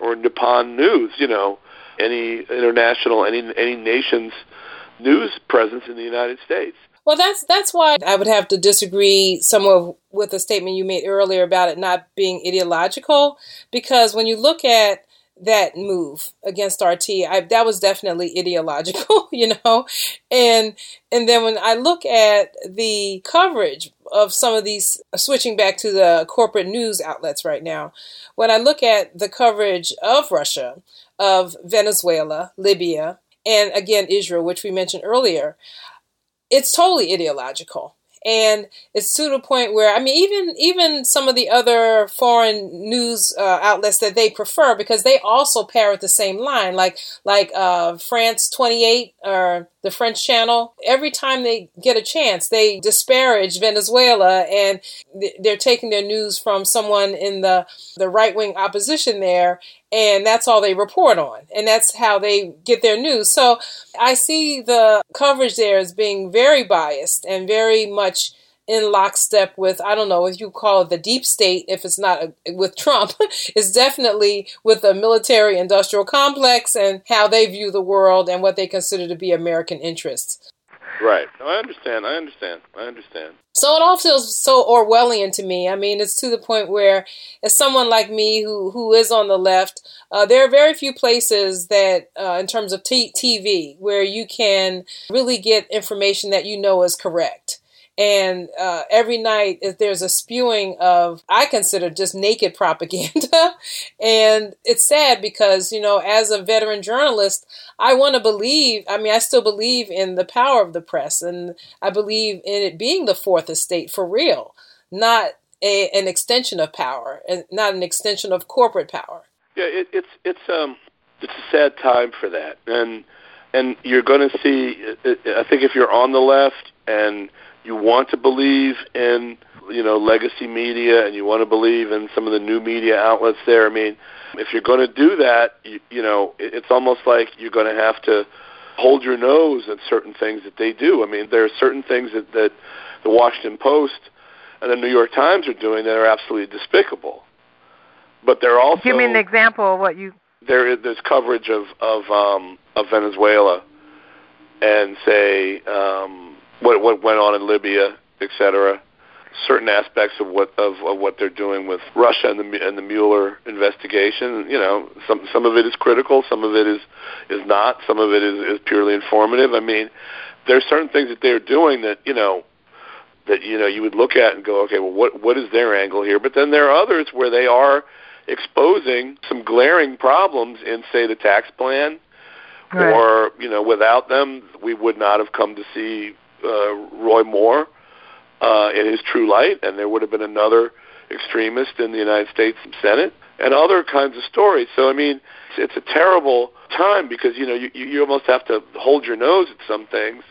or Nippon News. You know, any international any any nation's news presence in the United States. Well, that's that's why I would have to disagree somewhat with the statement you made earlier about it not being ideological, because when you look at that move against RT, I, that was definitely ideological, you know, and and then when I look at the coverage of some of these, switching back to the corporate news outlets right now, when I look at the coverage of Russia, of Venezuela, Libya, and again Israel, which we mentioned earlier it's totally ideological and it's to the point where I mean, even even some of the other foreign news uh, outlets that they prefer because they also parrot the same line, like like uh, France Twenty Eight or the French Channel. Every time they get a chance, they disparage Venezuela, and they're taking their news from someone in the the right wing opposition there, and that's all they report on and that's how they get their news so i see the coverage there as being very biased and very much in lockstep with i don't know if you call it the deep state if it's not a, with trump it's definitely with the military industrial complex and how they view the world and what they consider to be american interests Right. No, I understand. I understand. I understand. So it all feels so Orwellian to me. I mean, it's to the point where, as someone like me who who is on the left, uh, there are very few places that, uh, in terms of t- TV, where you can really get information that you know is correct and uh, every night there's a spewing of i consider just naked propaganda. And it's sad because you know as a veteran journalist i want to believe i mean i still believe in the power of the press and i believe in it being the fourth estate for real not a, an extension of power and not an extension of corporate power. Yeah it, it's it's um it's a sad time for that. And and you're going to see i think if you're on the left and you want to believe in you know legacy media and you want to believe in some of the new media outlets there. I mean, if you're going to do that, you, you know, it's almost like you're going to have to hold your nose at certain things that they do. I mean, there are certain things that, that the Washington Post and the New York Times are doing that are absolutely despicable. But they're also give me an example of what you there is there's coverage of of um, of Venezuela and say um, what what went on in Libya, et cetera. Certain aspects of what of, of what they're doing with Russia and the and the Mueller investigation. You know, some some of it is critical, some of it is is not, some of it is, is purely informative. I mean, there's certain things that they're doing that you know that you know you would look at and go, okay, well, what what is their angle here? But then there are others where they are exposing some glaring problems in, say, the tax plan, right. or you know, without them, we would not have come to see uh, Roy Moore uh, in his true light, and there would have been another extremist in the United States Senate, and other kinds of stories. So, I mean, it's, it's a terrible time because you know you, you almost have to hold your nose at some things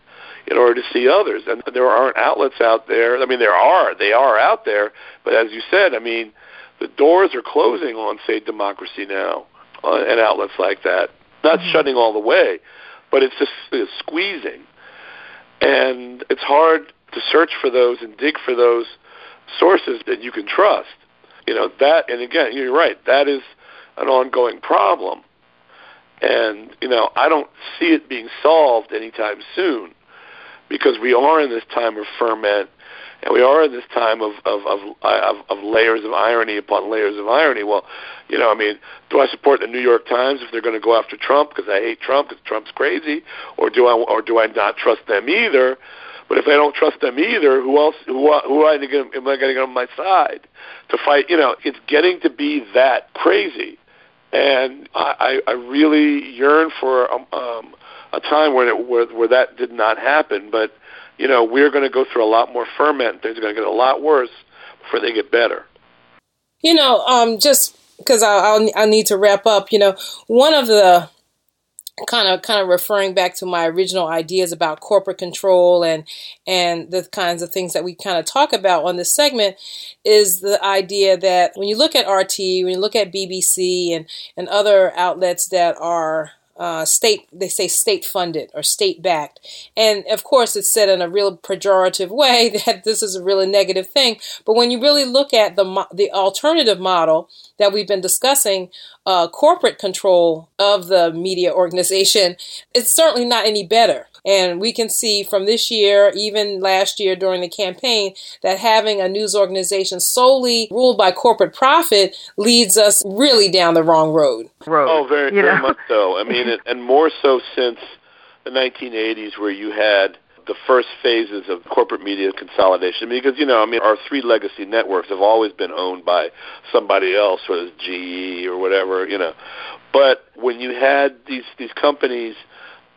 in order to see others. And there aren't outlets out there. I mean, there are. They are out there. But as you said, I mean, the doors are closing on, say, Democracy Now! Uh, and outlets like that. Not mm-hmm. shutting all the way, but it's just it's squeezing. And it's hard to search for those and dig for those sources that you can trust. You know, that, and again, you're right, that is an ongoing problem. And, you know, I don't see it being solved anytime soon because we are in this time of ferment and we are in this time of of, of of of layers of irony upon layers of irony. Well, you know, I mean, do I support the New York Times if they're going to go after Trump because I hate Trump because Trump's crazy, or do I or do I not trust them either? But if I don't trust them either, who else? Who who am I going to get on my side to fight? You know, it's getting to be that crazy, and I I really yearn for um, um a time where it, where where that did not happen, but you know, we're going to go through a lot more ferment. Things are going to get a lot worse before they get better. You know, um, just because I'll, i need to wrap up. You know, one of the kind of kind of referring back to my original ideas about corporate control and and the kinds of things that we kind of talk about on this segment is the idea that when you look at RT, when you look at BBC and and other outlets that are uh, state, they say state funded or state backed. And of course, it's said in a real pejorative way that this is a really negative thing. But when you really look at the, the alternative model that we've been discussing, uh, corporate control of the media organization, it's certainly not any better. And we can see from this year, even last year during the campaign, that having a news organization solely ruled by corporate profit leads us really down the wrong road. road oh, very, very much so. I mean, and more so since the 1980s, where you had the first phases of corporate media consolidation because you know I mean our three legacy networks have always been owned by somebody else whether it's GE or whatever you know but when you had these these companies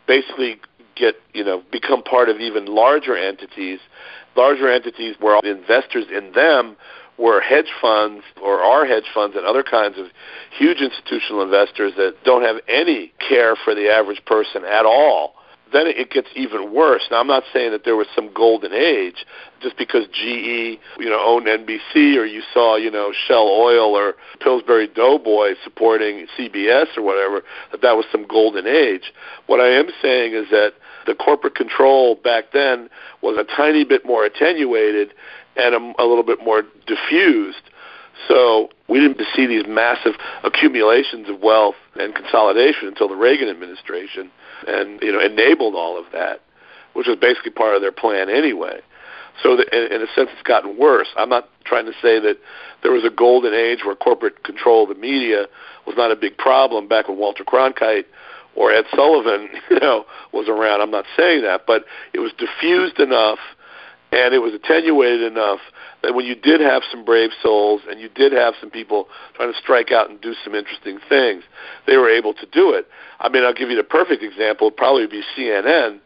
basically get you know become part of even larger entities, larger entities where the investors in them were hedge funds or are hedge funds and other kinds of huge institutional investors that don't have any care for the average person at all then it gets even worse. Now, I'm not saying that there was some golden age just because GE, you know, owned NBC or you saw, you know, Shell Oil or Pillsbury Doughboy supporting CBS or whatever, that that was some golden age. What I am saying is that the corporate control back then was a tiny bit more attenuated and a, a little bit more diffused. So we didn't see these massive accumulations of wealth and consolidation until the Reagan administration and you know enabled all of that, which was basically part of their plan anyway. So that in, in a sense, it's gotten worse. I'm not trying to say that there was a golden age where corporate control of the media was not a big problem back when Walter Cronkite or Ed Sullivan, you know, was around. I'm not saying that, but it was diffused enough and it was attenuated enough that when you did have some brave souls and you did have some people trying to strike out and do some interesting things, they were able to do it. I mean, I'll give you the perfect example. It'd probably be CNN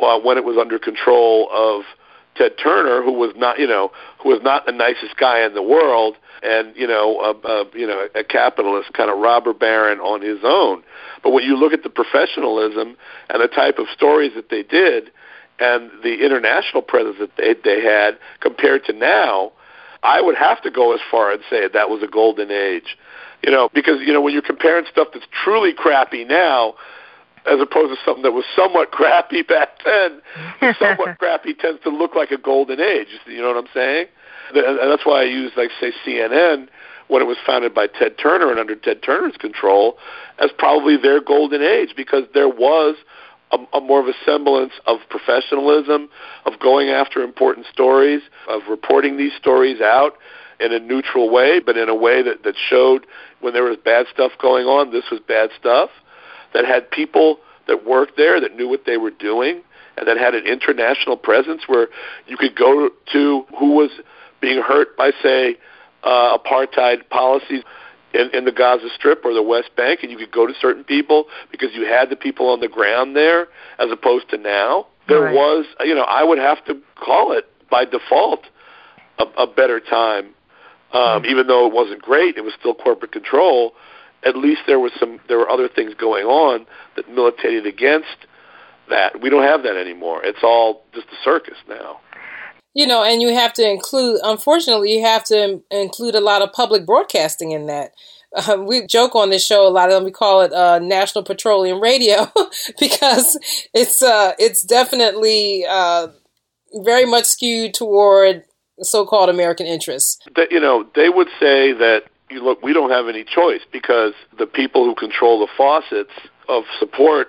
uh, when it was under control of Ted Turner, who was not, you know, who was not the nicest guy in the world, and you know, a, a, you know, a capitalist kind of robber baron on his own. But when you look at the professionalism and the type of stories that they did, and the international presence that they, they had compared to now, I would have to go as far and say that was a golden age. You know, because you know when you're comparing stuff that's truly crappy now, as opposed to something that was somewhat crappy back then. somewhat crappy tends to look like a golden age. You know what I'm saying? And that's why I use, like, say, CNN when it was founded by Ted Turner and under Ted Turner's control as probably their golden age because there was a, a more of a semblance of professionalism, of going after important stories, of reporting these stories out in a neutral way, but in a way that, that showed when there was bad stuff going on, this was bad stuff, that had people that worked there that knew what they were doing, and that had an international presence where you could go to who was being hurt by, say, uh, apartheid policies in, in the Gaza Strip or the West Bank, and you could go to certain people because you had the people on the ground there, as opposed to now. There Right. was, you know, I would have to call it by default a, a better time, um, even though it wasn't great. It was still corporate control. At least there was some, there were other things going on that militated against that. We don't have that anymore. It's all just a circus now. You know, and you have to include, unfortunately, you have to include a lot of public broadcasting in that. Uh, we joke on this show a lot of them. We call it uh, National Petroleum Radio because it's uh, it's definitely uh, very much skewed toward so-called American interests. that you know they would say that you look we don't have any choice because the people who control the faucets of support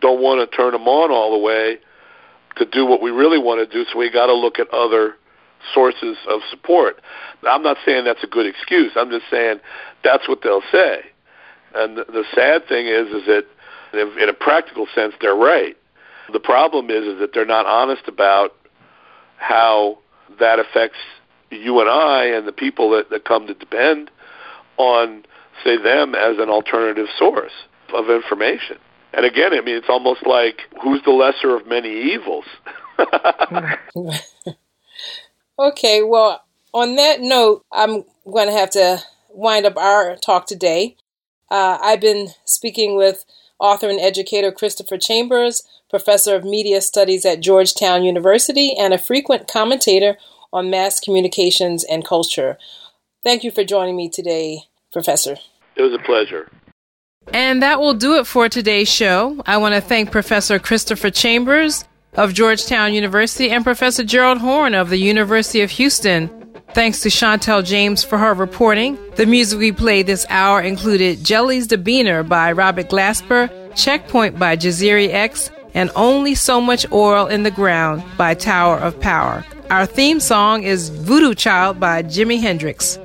don't want to turn them on all the way to do what we really want to do so we got to look at other sources of support. I'm not saying that's a good excuse. I'm just saying that's what they'll say. And the, the sad thing is is that in a practical sense they're right. The problem is is that they're not honest about how that affects you and I and the people that, that come to depend on, say, them as an alternative source of information. And again, I mean, it's almost like who's the lesser of many evils? Okay, well, on that note, I'm going to have to wind up our talk today. Uh, I've been speaking with author and educator Christopher Chambers, professor of media studies at Georgetown University, and a frequent commentator on mass communications and culture. Thank you for joining me today, Professor. It was a pleasure. And that will do it for today's show. I want to thank Professor Christopher Chambers of Georgetown University and Professor Gerald Horne of the University of Houston. Thanks to Chantel James for her reporting. The music we played this hour included Jellies the Beaner by Robert Glasper, Checkpoint by Jasiri X, and Only So Much Oil in the Ground by Tower of Power. Our theme song is Voodoo Child by Jimi Hendrix.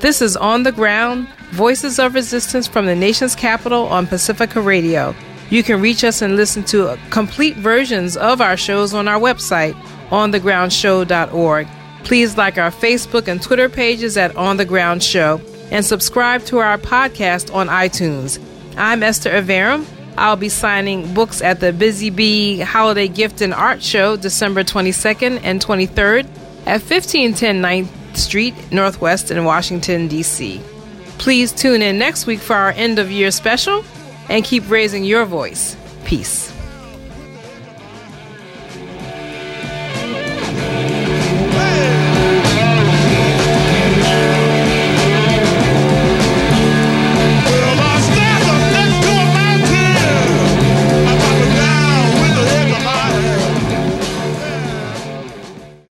This is On the Ground, Voices of Resistance from the nation's capital on Pacifica Radio. You can reach us and listen to complete versions of our shows on our website, onthegroundshow.org. Please like our Facebook and Twitter pages at On the Ground Show and subscribe to our podcast on iTunes. I'm Esther Iverem. I'll be signing books at the Busy Bee Holiday Gift and Art Show December 22nd and 23rd at 1510 9th Street, Northwest in Washington, D.C. Please tune in next week for our end of year special and keep raising your voice. Peace.